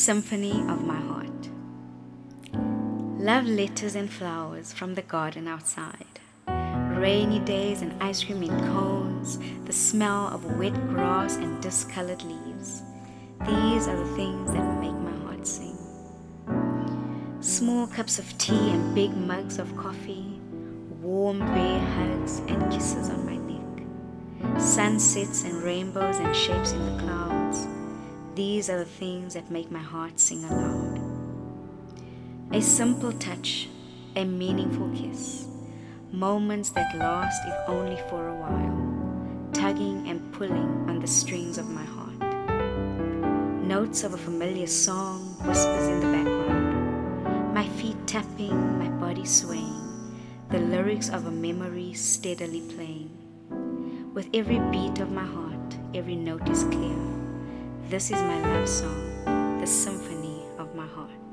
Symphony of My Heart. Love letters and flowers from the garden outside. Rainy days and ice cream in cones, the smell of wet grass and discolored leaves. These are the things that make my heart sing. Small cups of tea and big mugs of coffee, warm bear hugs and kisses on my neck, sunsets and rainbows and shapes in the clouds. These are the things that make my heart sing aloud. A simple touch, a meaningful kiss, moments that last if only for a while, tugging and pulling on the strings of my heart. Notes of a familiar song, whispers in the background, my feet tapping, my body swaying, the lyrics of a memory steadily playing. With every beat of my heart, every note is clear. This is my love song, the symphony of my heart.